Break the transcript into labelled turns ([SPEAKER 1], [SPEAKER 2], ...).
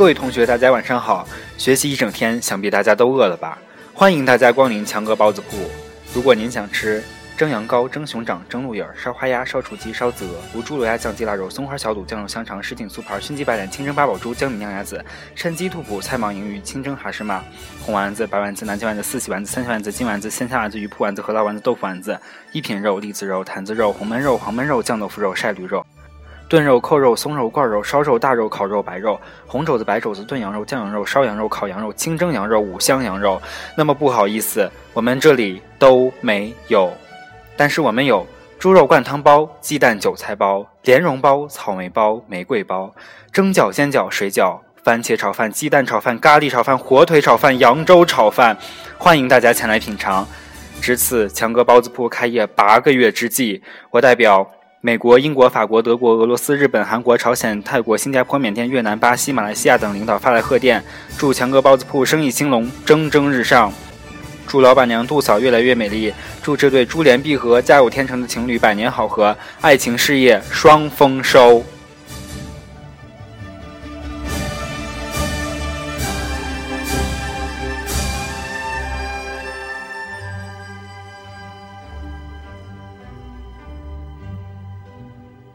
[SPEAKER 1] 各位同学，大家晚上好。学习一整天，想必大家都饿了吧？欢迎大家光临强哥包子铺。如果您想吃蒸羊羔、蒸熊掌、蒸鹿眼、烧花鸭、烧雏鸡、烧子鹅、无猪、卤鸭、酱鸡、腊肉、松花小肚、酱肉香肠、什锦酥盘、熏鸡白脸、清蒸八宝猪、江米酿鸭子、山鸡兔脯、菜蟒银鱼、清蒸哈什马、红丸子、白丸子、南京丸子、四喜丸子、三鲜丸子、金丸子、鲜虾丸子、鱼铺丸子、和辣丸子、豆腐丸子、一品肉、栗子肉、坛子肉、红焖肉、黄焖肉、酱豆腐肉、晒驴肉。炖肉、扣肉、松肉、罐肉、烧肉、大肉、烤肉、白肉、红肘子、白肘子、炖羊肉、酱羊肉、烧羊肉、烤羊肉、清蒸羊肉、五香羊肉。那么不好意思，我们这里都没有，但是我们有猪肉灌汤包、鸡蛋韭菜包、莲蓉包、草莓包、玫瑰包、蒸饺、煎饺、水饺、番茄炒饭、鸡蛋炒饭、咖喱炒饭、火腿炒饭、扬州炒饭，欢迎大家前来品尝。值此强哥包子铺开业八个月之际，我代表。美国、英国、法国、德国、俄罗斯、日本、韩国、朝鲜、泰国、新加坡、缅甸、越南、巴西、马来西亚等领导发来贺电，祝强哥包子铺生意兴隆、蒸蒸日上，祝老板娘杜嫂越来越美丽，祝这对珠联璧合、家有天成的情侣百年好合，爱情事业双丰收。